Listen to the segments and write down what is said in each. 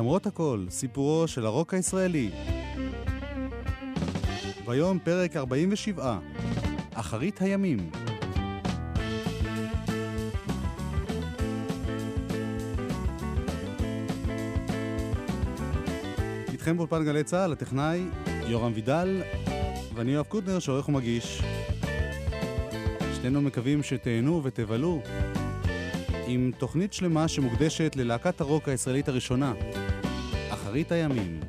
למרות הכל, סיפורו של הרוק הישראלי. והיום פרק 47, אחרית הימים. איתכם באולפן גלי צה"ל, הטכנאי יורם וידל, ואני יואב קוטנר, שעורך ומגיש. שנינו מקווים שתהנו ותבלו עם תוכנית שלמה שמוקדשת ללהקת הרוק הישראלית הראשונה, אחרית הימים.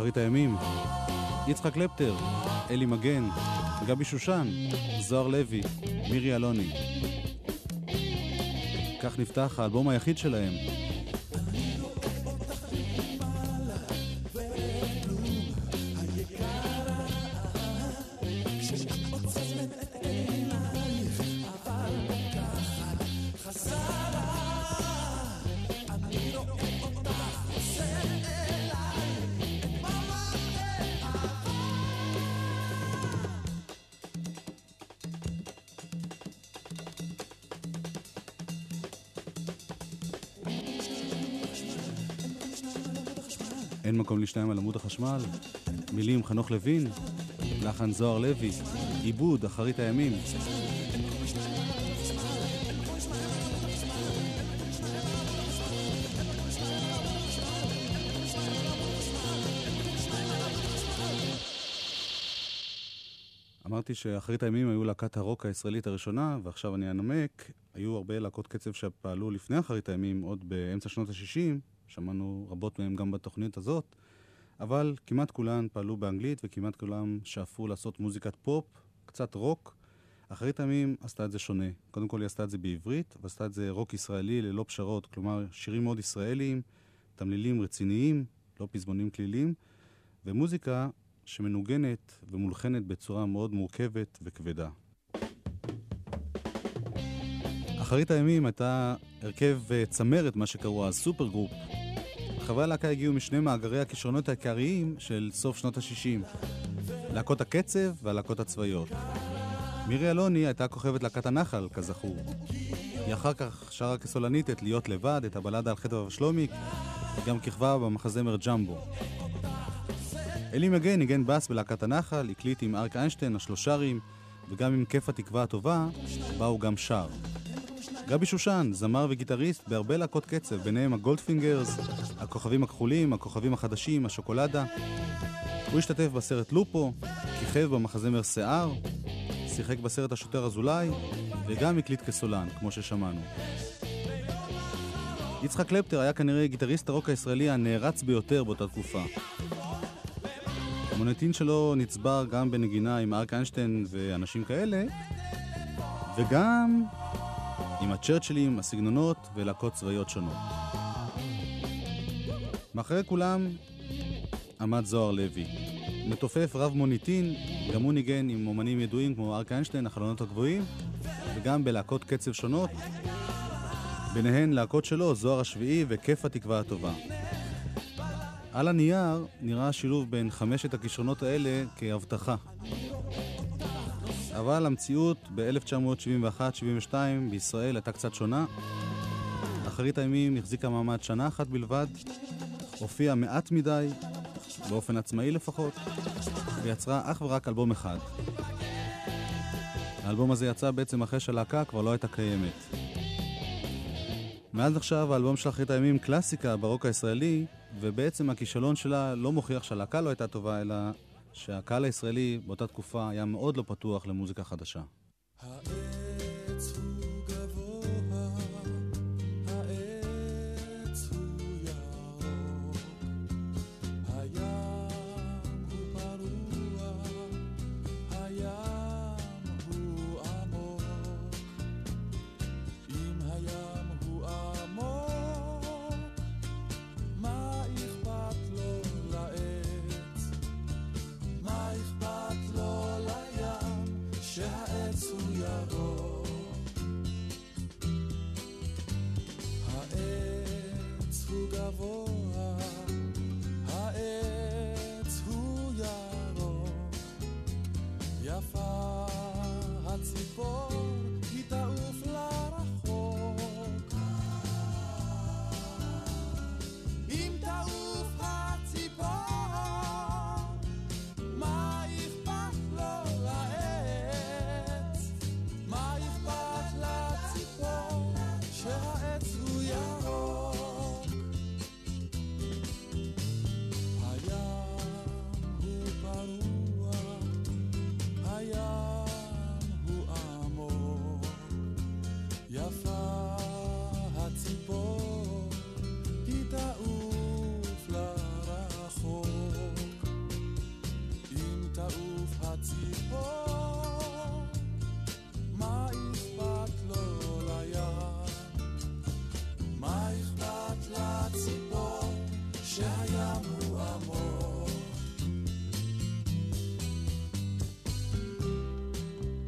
אחרית הימים, יצחק קלפטר, אלי מגן, גבי שושן, זוהר לוי, מירי אלוני. כך נפתח האלבום היחיד שלהם, החשמל, מילים חנוך לוין, לחן זוהר לוי, עיבוד אחרית הימים. אמרתי שאחרית הימים היו להקת הרוק הישראלית הראשונה, ועכשיו אני אנמק. היו הרבה להקות קצב שפעלו לפני אחרית הימים, עוד באמצע שנות ה-60, שמענו רבות מהם גם בתוכנית הזאת, אבל כמעט כולן פעלו באנגלית וכמעט כולם שאפו לעשות מוזיקת פופ, קצת רוק. אחרית הימים עשתה את זה שונה. קודם כל היא עשתה את זה בעברית, ועשתה את זה רוק ישראלי ללא פשרות, כלומר שירים מאוד ישראליים, תמלילים רציניים, לא פזמונים כלילים, ומוזיקה שמנוגנת ומולחנת בצורה מאוד מורכבת וכבדה. אחרית הימים הייתה הרכב אה, צמרת, מה שקראו אז super group. חברי הלהקה הגיעו משני מאגרי הכישרונות העיקריים של סוף שנות ה-60, להקות הקצב והלהקות הצבאיות. מירי אלוני הייתה כוכבת להקת הנחל, כזכור. היא אחר כך שרה כסולנית את להיות לבד, את הבלדה על חטא ושלומיק, וגם כיכבה במחזמר ג'מבו. אלי מגן ניגן בס בלהקת הנחל, הקליט עם אריק איינשטיין, השלושרים, וגם עם כיף התקווה הטובה, בה הוא גם שר. גבי שושן, זמר וגיטריסט בהרבה להקות קצב, ביניהם הגולדפינגרס, הכוכבים הכחולים, הכוכבים החדשים, השוקולדה. הוא השתתף בסרט לופו, כיכב במחזמר שיער, שיחק בסרט השוטר אזולאי, וגם הקליט כסולן, כמו ששמענו. יצחק קלפטר היה כנראה גיטריסט הרוק הישראלי הנערץ ביותר באותה תקופה. המוניטין שלו נצבר גם בנגינה עם ארק איינשטיין ואנשים כאלה, וגם עם הצ'רצ'לים, הסגנונות ולהקות צבאיות שונות. מאחורי כולם עמד זוהר לוי. מתופף רב מוניטין, גם הוא ניגן עם אומנים ידועים כמו ארק איינשטיין, החלונות הגבוהים, וגם בלהקות קצב שונות, ביניהן להקות שלו, זוהר השביעי וכיף התקווה הטובה. על הנייר נראה השילוב בין חמשת הכישרונות האלה כהבטחה. אבל המציאות ב-1971-72 בישראל הייתה קצת שונה. אחרית הימים החזיקה מעמד שנה אחת בלבד, הופיעה מעט מדי, באופן עצמאי לפחות, ויצרה אך ורק אלבום אחד. האלבום הזה יצא בעצם אחרי שהלהקה כבר לא הייתה קיימת. מאז עכשיו האלבום של אחרית הימים קלאסיקה ברוק הישראלי, ובעצם הכישלון שלה לא מוכיח שהלהקה לא הייתה טובה, אלא שהקהל הישראלי באותה תקופה היה מאוד לא פתוח למוזיקה חדשה.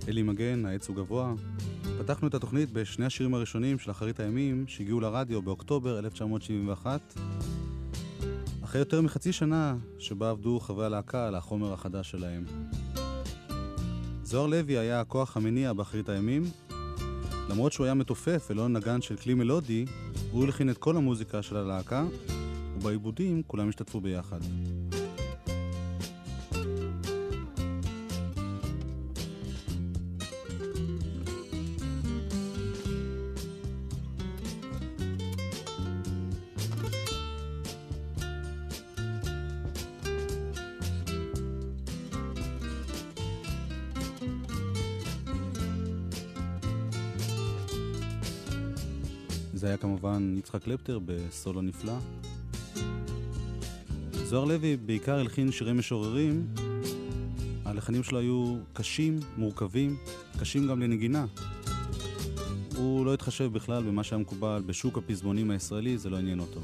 אלי מגן, העץ הוא גבוה. פתחנו את התוכנית בשני השירים הראשונים של אחרית הימים שהגיעו לרדיו באוקטובר 1971. אחרי יותר מחצי שנה שבה עבדו חברי הלהקה על החומר החדש שלהם. זוהר לוי היה הכוח המניע באחרית הימים. למרות שהוא היה מתופף ולא נגן של כלי מלודי, הוא הלחין את כל המוזיקה של הלהקה, ובעיבודים כולם השתתפו ביחד. יצחק קלפטר בסולו נפלא. זוהר לוי בעיקר הלחין שירי משוררים, הלחנים שלו היו קשים, מורכבים, קשים גם לנגינה. הוא לא התחשב בכלל במה שהיה מקובל בשוק הפזמונים הישראלי, זה לא עניין אותו.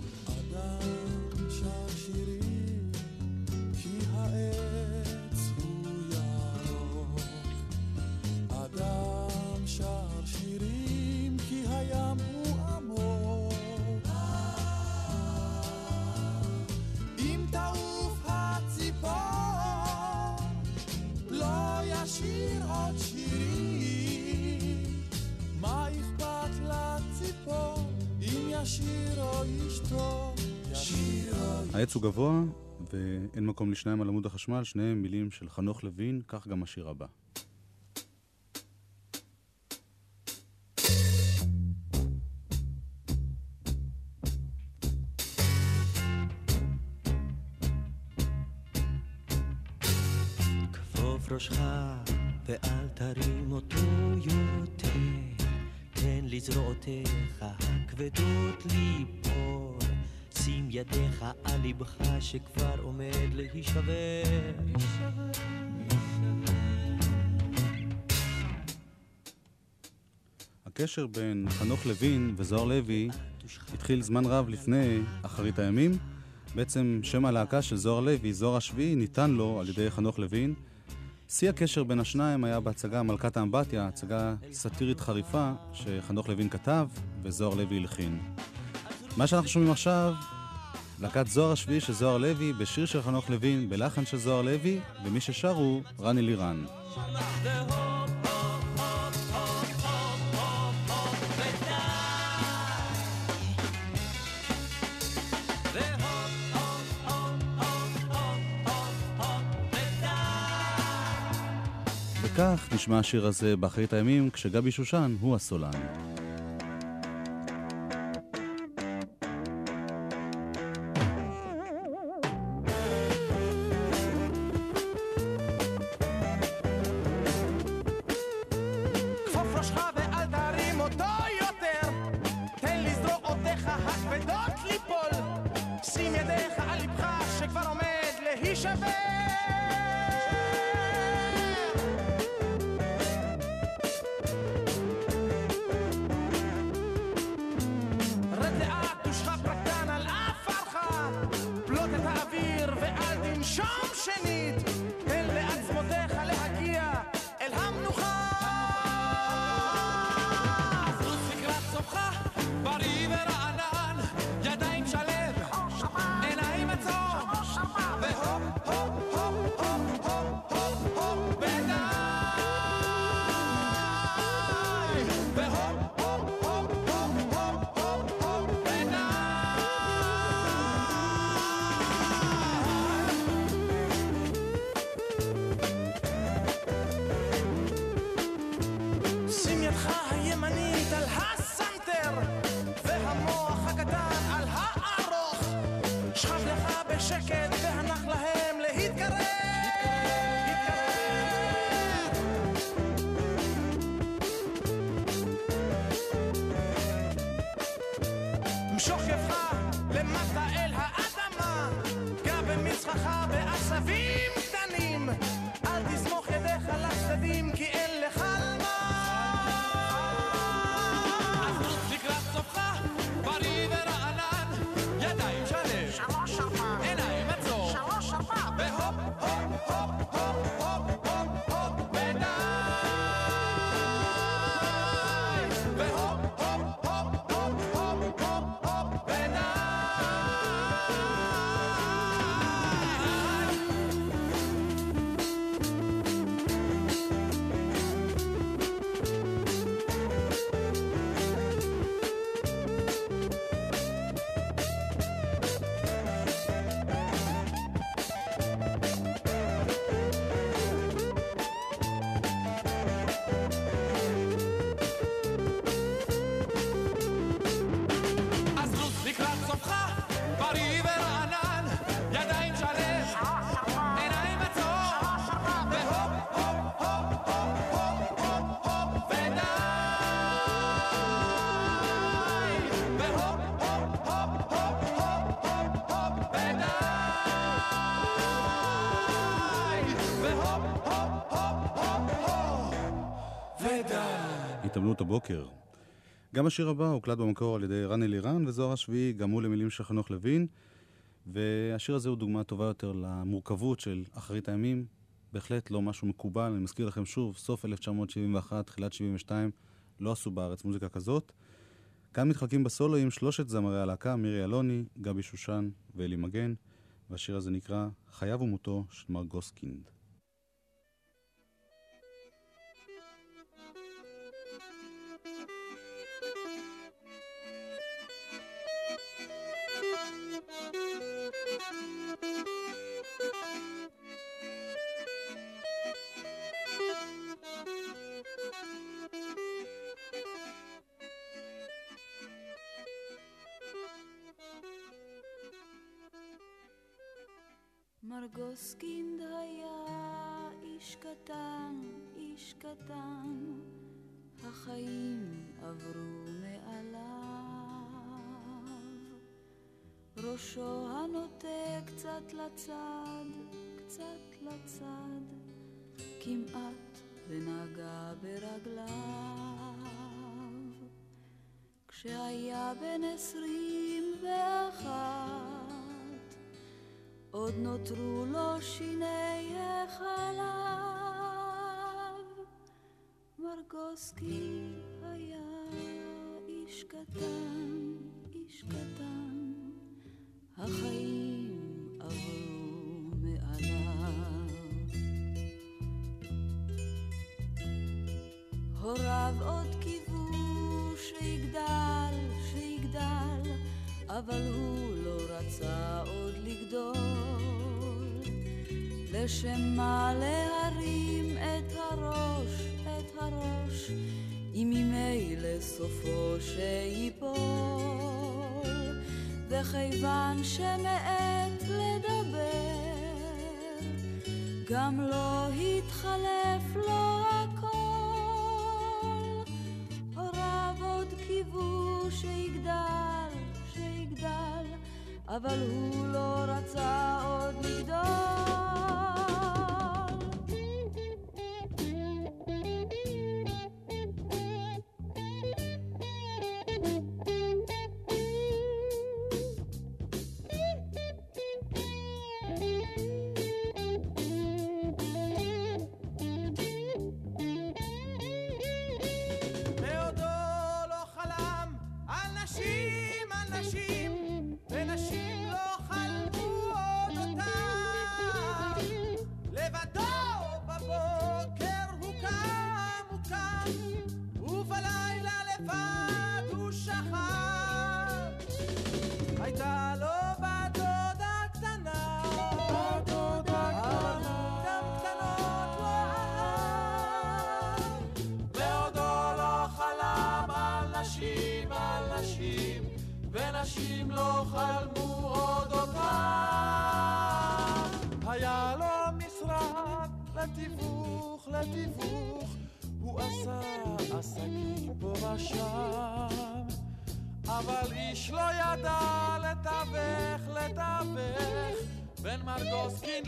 ואין מקום לשניים על עמוד החשמל, שניהם מילים של חנוך לוין, כך גם השיר הבא. ראשך ואל תרים אותו יותר, תן לזרועותיך הכבדות ליפול. ידיך על ליבך שכבר עומד להישבר. הקשר בין חנוך לוין וזוהר לוי התחיל זמן רב לפני אחרית הימים. בעצם שם הלהקה של זוהר לוי, זוהר השביעי, ניתן לו על ידי חנוך לוין. שיא הקשר בין השניים היה בהצגה מלכת האמבטיה, הצגה סאטירית חריפה שחנוך לוין כתב וזוהר לוי הלחין. מה שאנחנו שומעים עכשיו להקת זוהר השביעי של זוהר לוי, בשיר של חנוך לוין, בלחן של זוהר לוי, ומי ששר הוא רני לירן. וכך נשמע השיר הזה באחרית הימים, כשגבי שושן הוא הסולן. בהתעמלות הבוקר. גם השיר הבא הוקלט במקור על ידי רן אלירן וזוהר השביעי, גם הוא למילים של חנוך לוין. והשיר הזה הוא דוגמה טובה יותר למורכבות של אחרית הימים. בהחלט לא משהו מקובל, אני מזכיר לכם שוב, סוף 1971, תחילת 72, לא עשו בארץ מוזיקה כזאת. כאן מתחלקים בסולואים שלושת זמרי הלהקה, מירי אלוני, גבי שושן ואלי מגן, והשיר הזה נקרא "חייו ומותו של מר גוסקינד". מרגוסקינד היה איש קטן, איש קטן, החיים עברו מעליו. ראשו הנוטה קצת לצד, קצת לצד, כמעט ונגע ברגליו. כשהיה בן עשרים ואחת עוד נותרו לו שיני החלב. מרגוסקי היה איש קטן, איש קטן, החיים עברו מעליו. הוריו עוד קיוו שיגדל, שיגדל, אבל הוא לא רצה עוד לגדול. לשם מה להרים את הראש, את הראש, אם ממילא סופו שיפול. וכיוון שמעת לדבר, גם לא התחלף לו הכל. הוריו עוד קיוו שיגדל אבל הוא לא רצה עוד לגדול. your skin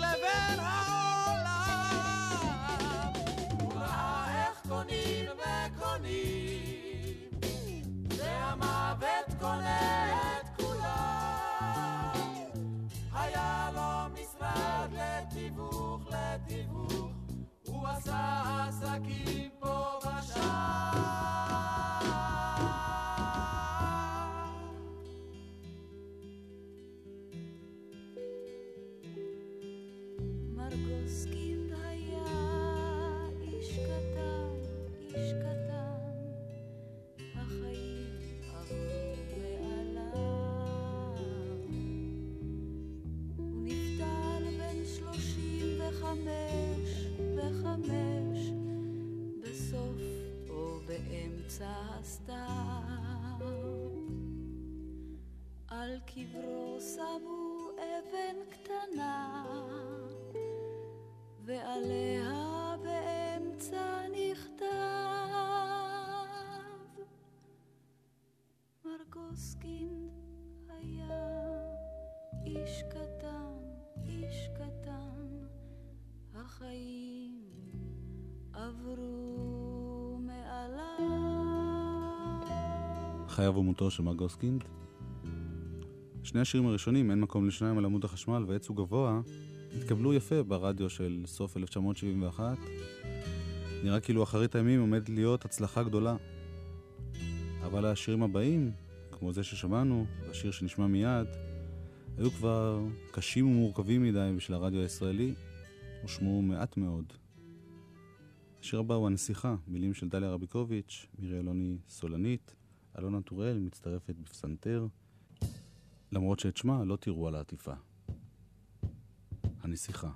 חייו ומותו של מרגוסקינד. שני השירים הראשונים, אין מקום לשניים על עמוד החשמל ועץ הוא גבוה, התקבלו יפה ברדיו של סוף 1971. נראה כאילו אחרית הימים עומד להיות הצלחה גדולה. אבל השירים הבאים, כמו זה ששמענו, והשיר שנשמע מיד, היו כבר קשים ומורכבים מדי בשביל הרדיו הישראלי, הושמעו מעט מאוד. השיר הבא הוא הנסיכה, מילים של דליה רביקוביץ', מירי אלוני סולנית, אלונה טוראל מצטרפת בפסנתר, למרות שאת שמה לא תראו על העטיפה. הנסיכה.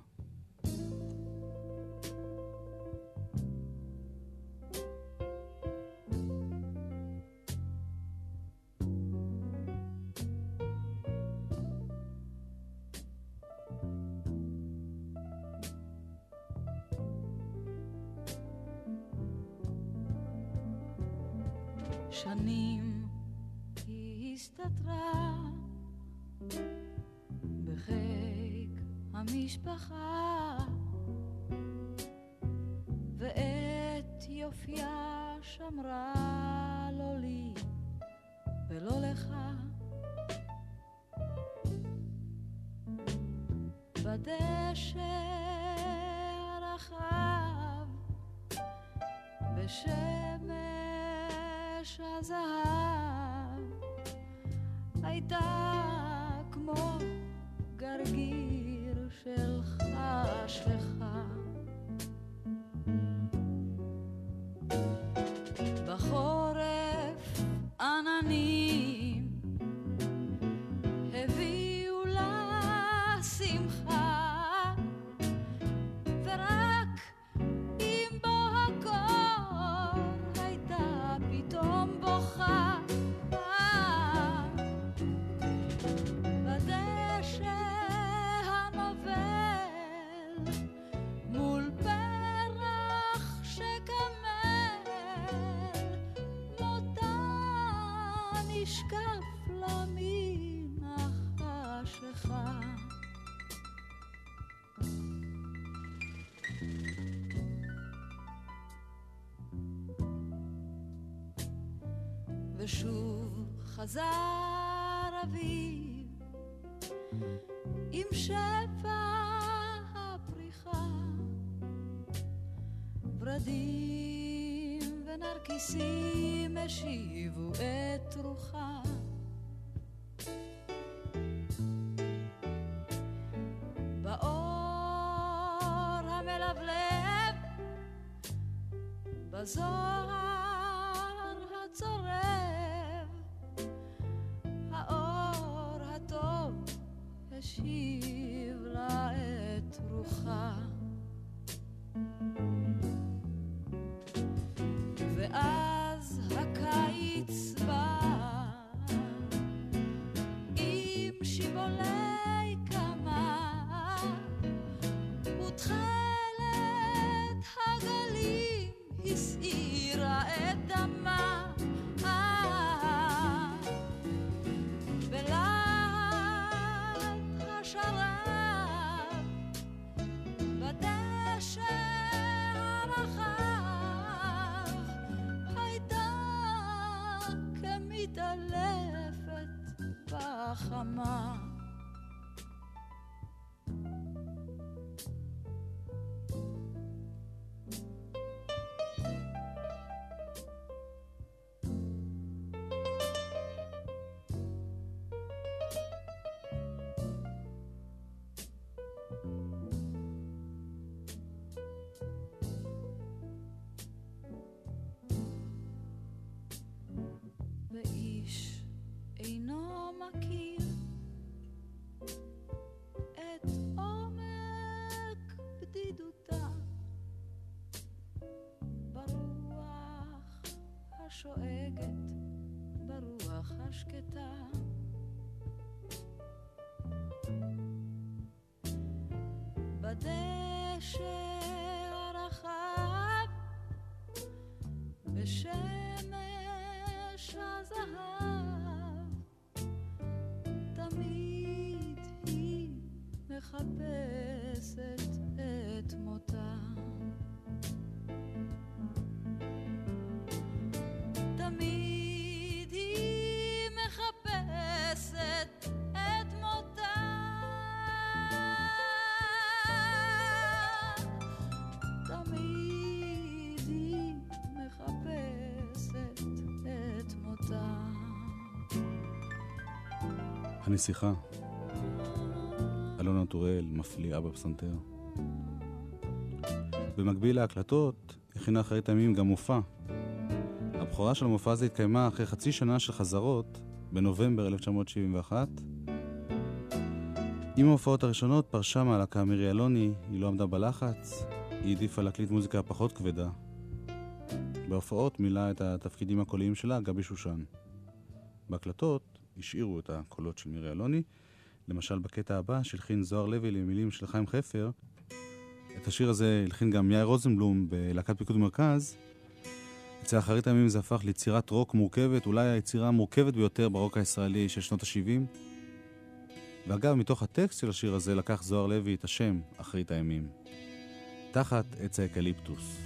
ושוב חזר אביב עם שפע הפריחה. ורדים ונרקיסים השיבו את רוחה הנסיכה. אלונה טוראל מפליאה בפסנתר. במקביל להקלטות, הכינה אחרית הימים גם מופע. הבכורה של המופע הזה התקיימה אחרי חצי שנה של חזרות, בנובמבר 1971. עם ההופעות הראשונות פרשה מהלהקה מירי אלוני, היא לא עמדה בלחץ, היא העדיפה להקליט מוזיקה פחות כבדה. בהופעות מילאה את התפקידים הקוליים שלה גבי שושן. בהקלטות השאירו את הקולות של מירי אלוני, למשל בקטע הבא שהלחין זוהר לוי למילים של חיים חפר, את השיר הזה הלחין גם יאיר רוזנבלום בלהקת פיקוד מרכז. אצל אחרית הימים זה הפך ליצירת רוק מורכבת, אולי היצירה המורכבת ביותר ברוק הישראלי של שנות ה-70. ואגב, מתוך הטקסט של השיר הזה לקח זוהר לוי את השם אחרית הימים. תחת עץ האקליפטוס.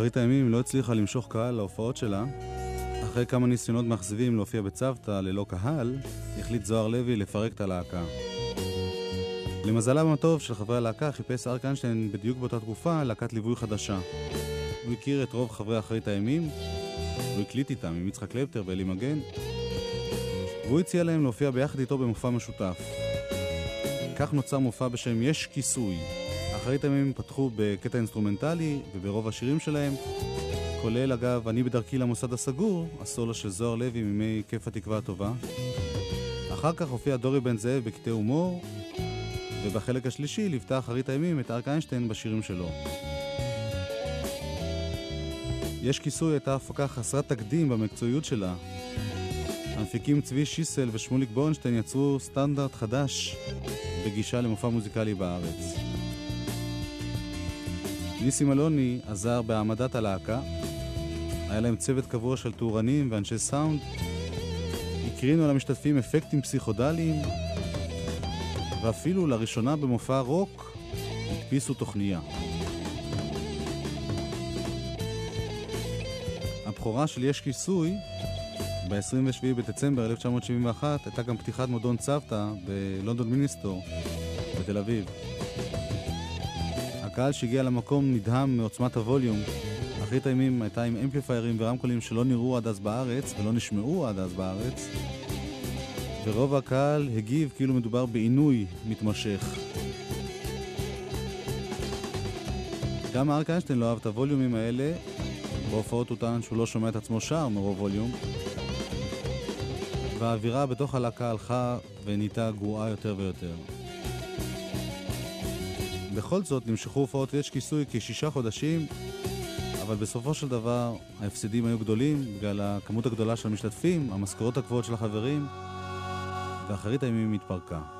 אחרית הימים לא הצליחה למשוך קהל להופעות שלה. אחרי כמה ניסיונות מאכזבים להופיע בצוותא ללא קהל, החליט זוהר לוי לפרק את הלהקה. למזלם הטוב של חברי הלהקה חיפש אריק איינשטיין בדיוק באותה תקופה להקת ליווי חדשה. הוא הכיר את רוב חברי אחרית הימים, הוא הקליט איתם עם יצחק לבטר ואלי מגן, והוא הציע להם להופיע ביחד איתו במופע משותף. כך נוצר מופע בשם יש כיסוי, אחרית הימים פתחו בקטע אינסטרומנטלי וברוב השירים שלהם, כולל אגב "אני בדרכי למוסד הסגור", הסולו של זוהר לוי מימי כיף התקווה הטובה. אחר כך הופיע דורי בן זאב בקטעי הומור, ובחלק השלישי ליוותה אחרית הימים את אריק איינשטיין בשירים שלו. יש כיסוי הייתה הפקה חסרת תקדים במקצועיות שלה. המפיקים צבי שיסל ושמוליק בורנשטיין יצרו סטנדרט חדש בגישה למופע מוזיקלי בארץ. ניסים אלוני עזר בהעמדת הלהקה, היה להם צוות קבוע של טורנים ואנשי סאונד, הקרינו למשתתפים אפקטים פסיכודליים, ואפילו לראשונה במופע רוק הדפיסו תוכניה. הבכורה של יש כיסוי ב-27 בדצמבר 1971 הייתה גם פתיחת מועדון צוותא בלונדון מיניסטור בתל אביב. הקהל שהגיע למקום נדהם מעוצמת הווליום. אחרית הימים הייתה עם אמפליפיירים ורמקולים שלא נראו עד אז בארץ ולא נשמעו עד אז בארץ, ורוב הקהל הגיב כאילו מדובר בעינוי מתמשך. גם אריק איינשטיין לא אהב את הווליומים האלה, בהופעות הוא טען שהוא לא שומע את עצמו שר מרוב ווליום, והאווירה בתוך הלהקה הלכה ונהייתה גרועה יותר ויותר. בכל זאת נמשכו הופעות יש כיסוי כשישה חודשים, אבל בסופו של דבר ההפסדים היו גדולים בגלל הכמות הגדולה של המשתתפים, המשכורות הגבוהות של החברים, ואחרית הימים התפרקה.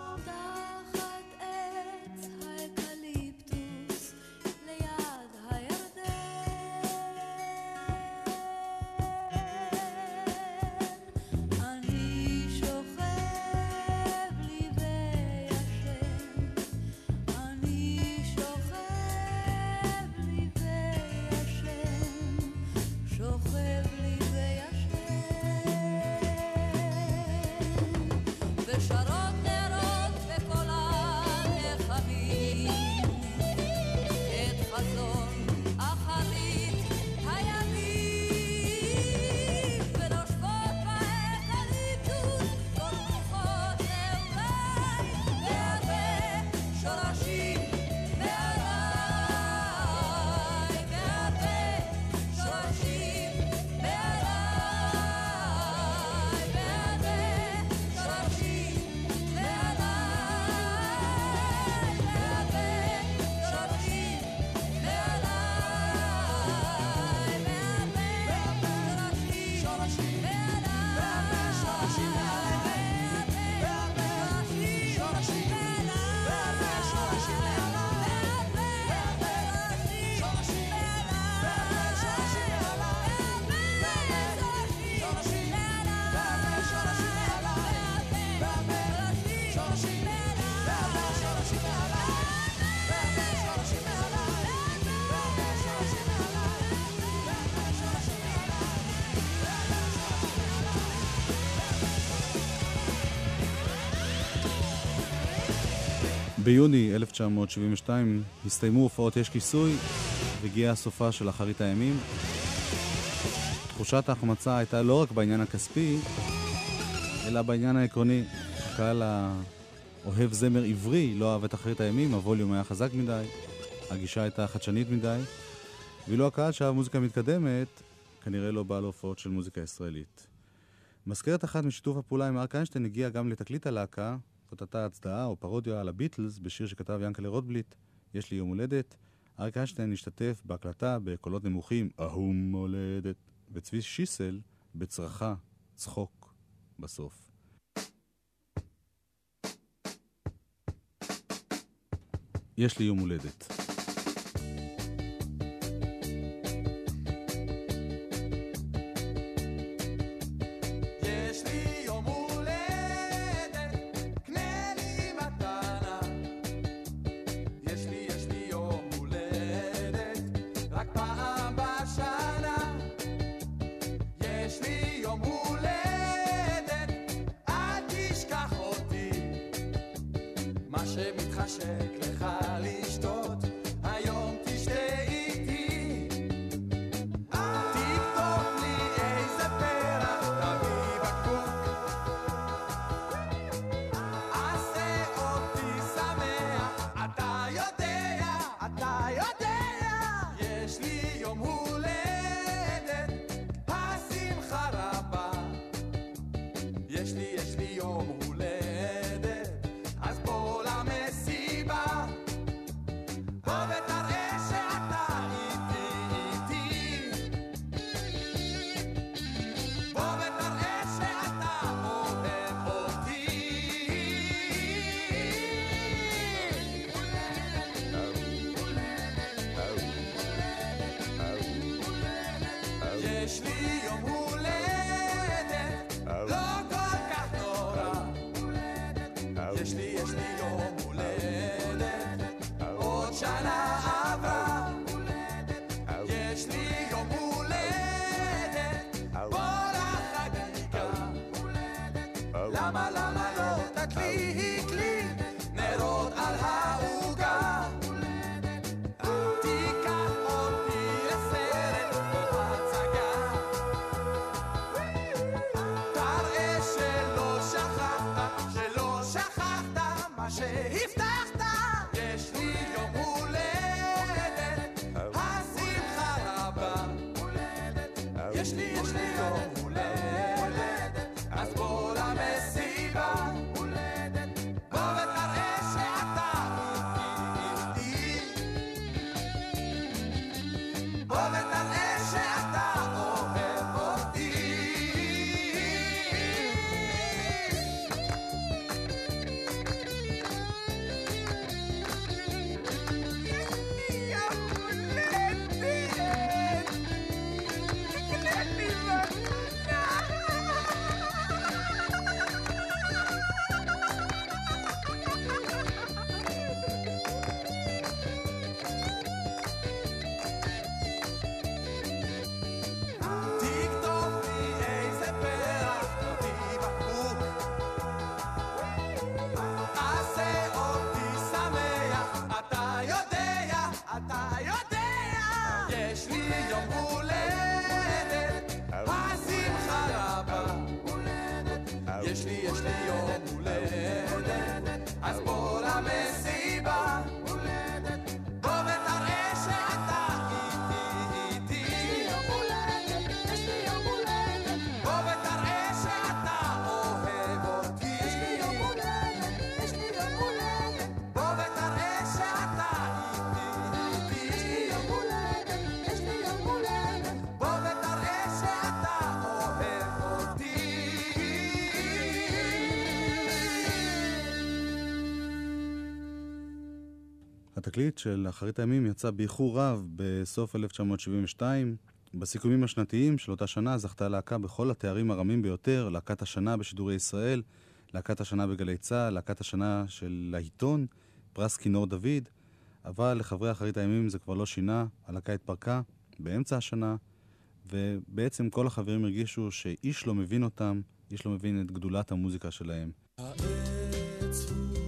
ביוני 1972 הסתיימו הופעות יש כיסוי והגיע הסופה של אחרית הימים. תחושת ההחמצה הייתה לא רק בעניין הכספי, אלא בעניין העקרוני. הקהל האוהב זמר עברי לא אהב את אחרית הימים, הווליום היה חזק מדי, הגישה הייתה חדשנית מדי, ואילו הקהל שאהב מוזיקה מתקדמת, כנראה לא בא להופעות של מוזיקה ישראלית. מזכרת אחת משיתוף הפעולה עם ארק איינשטיין הגיעה גם לתקליט הלהקה, זאת הייתה הצדעה או פרודיה על הביטלס בשיר שכתב ינקלה רוטבליט, יש לי יום הולדת. אריק איינשטיין השתתף בהקלטה בקולות נמוכים, אהום הולדת, וצבי שיסל בצרחה, צחוק, בסוף. יש לי יום הולדת. יש התקליט של אחרית הימים יצא באיחור רב בסוף 1972. בסיכומים השנתיים של אותה שנה זכתה הלהקה בכל התארים הרמים ביותר, להקת השנה בשידורי ישראל, להקת השנה בגלי צה"ל, להקת השנה של העיתון, פרס כינור דוד, אבל לחברי אחרית הימים זה כבר לא שינה, הלהקה התפרקה באמצע השנה, ובעצם כל החברים הרגישו שאיש לא מבין אותם, איש לא מבין את גדולת המוזיקה שלהם. העץ הוא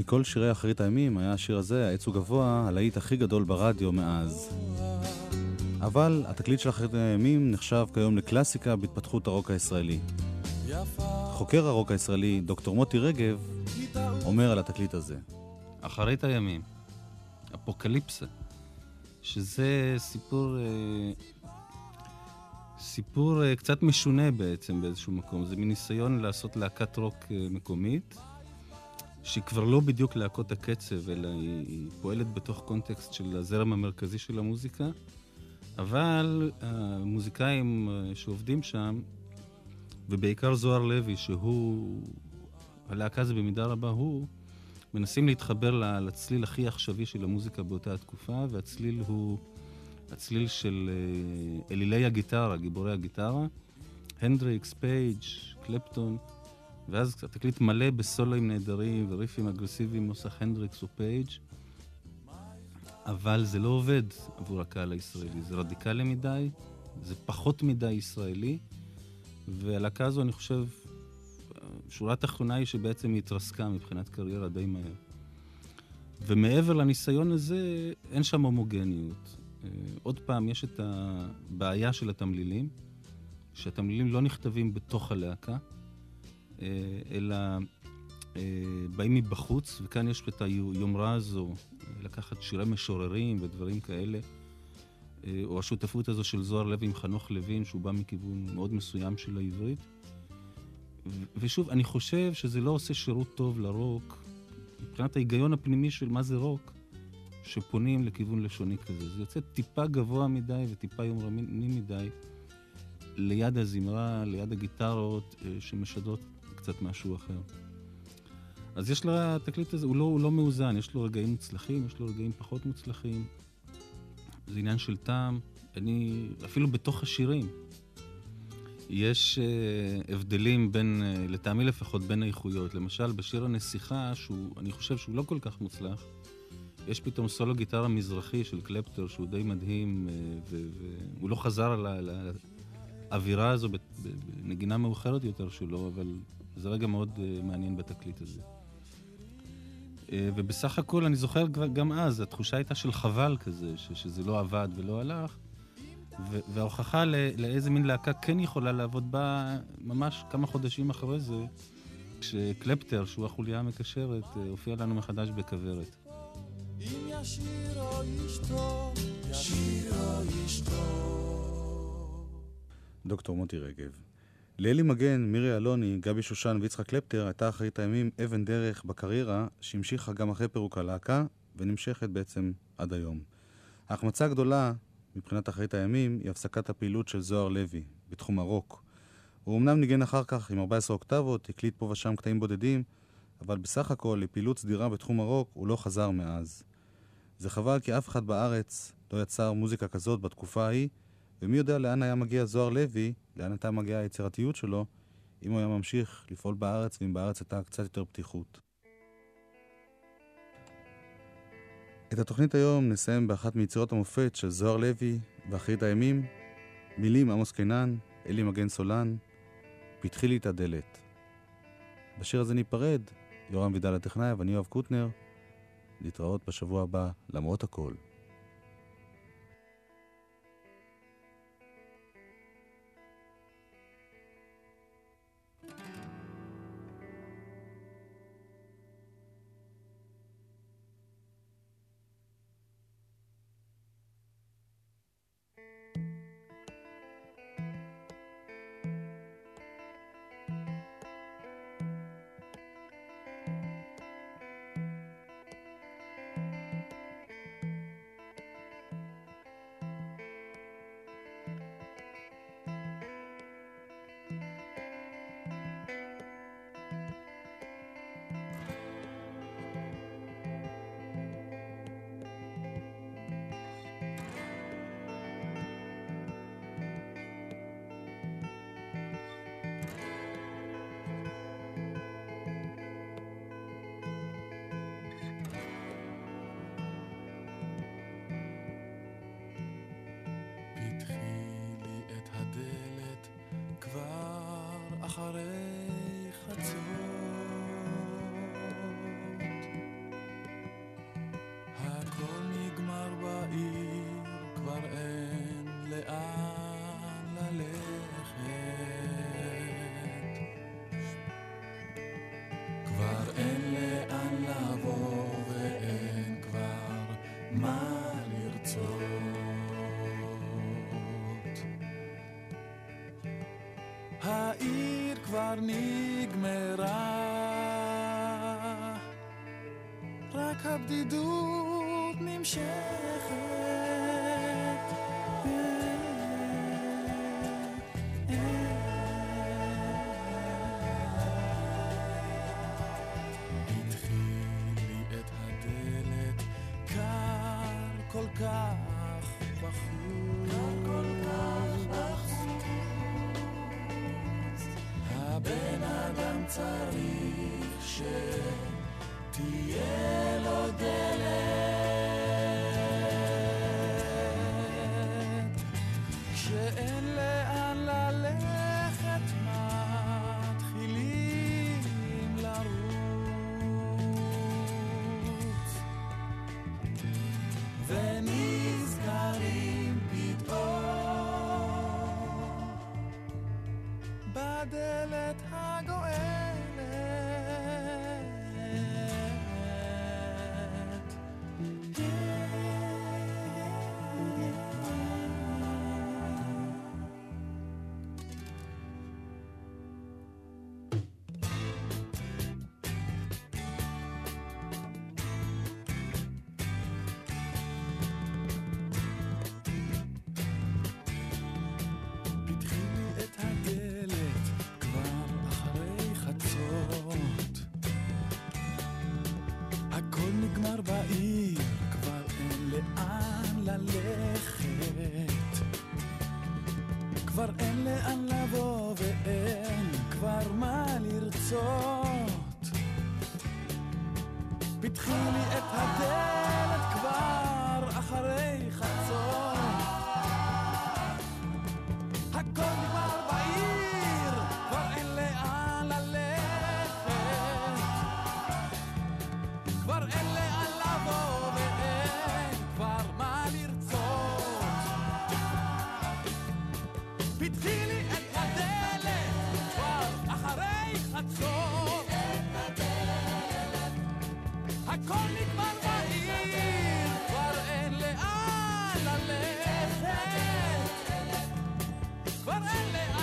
מכל שירי אחרית הימים היה השיר הזה, העץ הוא גבוה, הלהיט הכי גדול ברדיו מאז. אבל התקליט של אחרית הימים נחשב כיום לקלאסיקה בהתפתחות הרוק הישראלי. חוקר הרוק הישראלי, דוקטור מוטי רגב, אומר על התקליט הזה. אחרית הימים, אפוקליפסה, שזה סיפור, אה, סיפור אה, קצת משונה בעצם באיזשהו מקום. זה מין ניסיון לעשות להקת רוק אה, מקומית, שהיא כבר לא בדיוק להקות הקצב, אלא היא, היא פועלת בתוך קונטקסט של הזרם המרכזי של המוזיקה, אבל המוזיקאים אה, שעובדים שם, ובעיקר זוהר לוי, שהוא, הלהקה זה במידה רבה הוא, מנסים להתחבר לצליל הכי עכשווי של המוזיקה באותה התקופה, והצליל הוא הצליל של אה, אלילי הגיטרה, גיבורי הגיטרה, הנדריקס, פייג', קלפטון, ואז התקליט מלא בסולואים נהדרים וריפים אגרסיביים נוסח הנדריקס או פייג', אבל זה לא עובד עבור הקהל הישראלי, זה רדיקלי מדי, זה פחות מדי ישראלי, והלהקה הזו, אני חושב, השורה התחתונה היא שבעצם היא התרסקה מבחינת קריירה די מהר. ומעבר לניסיון הזה, אין שם הומוגניות. אה, עוד פעם, יש את הבעיה של התמלילים, שהתמלילים לא נכתבים בתוך הלהקה, אלא אה, באים מבחוץ, וכאן יש את היומרה הזו, אה, לקחת שירי משוררים ודברים כאלה, אה, או השותפות הזו של זוהר לוי עם חנוך לוין, שהוא בא מכיוון מאוד מסוים של העברית. ושוב, אני חושב שזה לא עושה שירות טוב לרוק, מבחינת ההיגיון הפנימי של מה זה רוק, שפונים לכיוון לשוני כזה. זה יוצא טיפה גבוה מדי וטיפה יומרני מדי ליד הזמרה, ליד הגיטרות, אה, שמשדרות קצת משהו אחר. אז יש לתקליט הזה, הוא לא, הוא לא מאוזן, יש לו רגעים מוצלחים, יש לו רגעים פחות מוצלחים. זה עניין של טעם. אני, אפילו בתוך השירים, יש uh, הבדלים בין, uh, לטעמי לפחות, בין האיכויות. למשל, בשיר הנסיכה, שהוא, אני חושב שהוא לא כל כך מוצלח, יש פתאום סולו גיטרה מזרחי של קלפטר, שהוא די מדהים, uh, והוא לא חזר על, האווירה הזו בנגינה מאוחרת יותר שלו, אבל זה רגע מאוד uh, מעניין בתקליט הזה. Uh, ובסך הכל, אני זוכר גם אז, התחושה הייתה של חבל כזה, ש- שזה לא עבד ולא הלך. ו- וההוכחה ל- לאיזה מין להקה כן יכולה לעבוד בה ממש כמה חודשים אחרי זה, כשקלפטר, שהוא החוליה המקשרת, uh, הופיע לנו מחדש בכוורת. אם ישיר או ישתו, ישיר או ישתו. דוקטור מוטי רגב. לאלי מגן, מירי אלוני, גבי שושן ויצחק קלפטר הייתה אחרית הימים אבן דרך בקריירה שהמשיכה גם אחרי פירוק הלהקה ונמשכת בעצם עד היום. ההחמצה הגדולה מבחינת אחרית הימים היא הפסקת הפעילות של זוהר לוי בתחום הרוק. הוא אמנם ניגן אחר כך עם 14 אוקטבות, הקליט פה ושם קטעים בודדים, אבל בסך הכל לפעילות סדירה בתחום הרוק הוא לא חזר מאז. זה חבל כי אף אחד בארץ לא יצר מוזיקה כזאת בתקופה ההיא, ומי יודע לאן היה מגיע זוהר לוי, לאן הייתה מגיעה היצירתיות שלו, אם הוא היה ממשיך לפעול בארץ, ואם בארץ הייתה קצת יותר פתיחות. את התוכנית היום נסיים באחת מיצירות המופת של זוהר לוי ואחרית הימים, מילים עמוס קינן, אלי מגן סולן, פתחי לי את הדלת. בשיר הזה ניפרד, יורם וידל הטכנאי ואני יואב קוטנר. להתראות בשבוע הבא, למרות הכל. אחרי חצות. כבר נגמרה, רק הבדידות נמשכת. התחיל לי את הדלת, קר כל כך צריך שתהיה לו דלת. כשאין לאן נגמר בעיר, כבר אין לאן ללכת. כבר אין לאן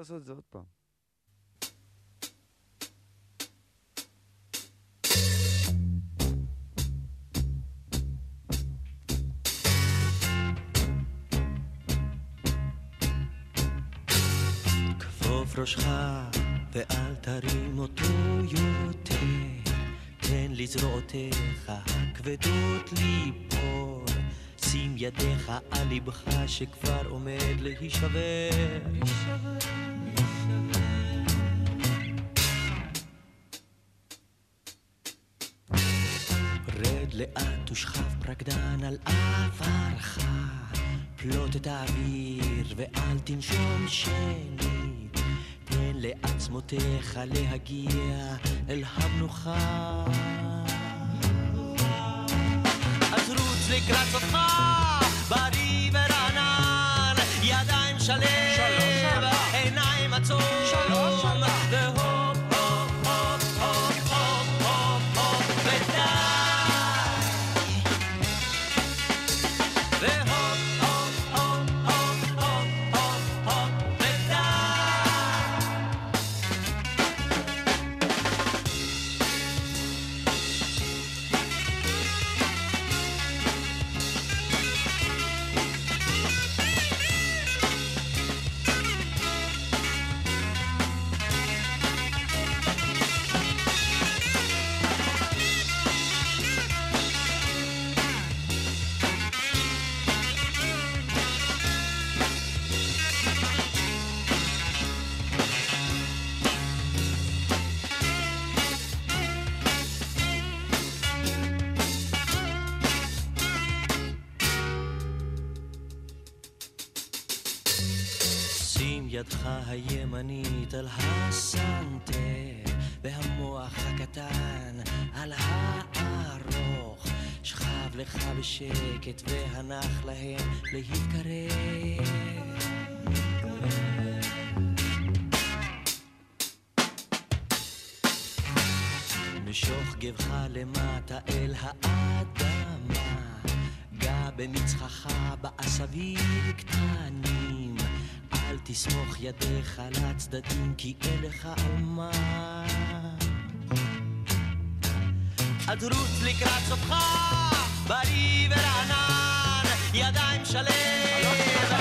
לעשות את זה עוד פעם. ראשך ואל תרים אותו יותר, תן לזרועותיך הכבדות ליפול, שים ידיך על לבך שכבר עומד להישבר. רד לאט ושכב פרקדן על עברך, פלוט את האוויר ואל תנשום שנית, תן לעצמותיך להגיע אל המנוחה. אז רוץ לקראת סופך, בריא ורענן, ידיים שלב, הימנית על הסנטר, והמוח הקטן על הארוך. שכב לך בשקט והנח להם להתקרב. תסמוך ידיך לצדדים כי אין לך על מה. אז רוץ לקראת סופך, בריא ורענן, ידיים שלם,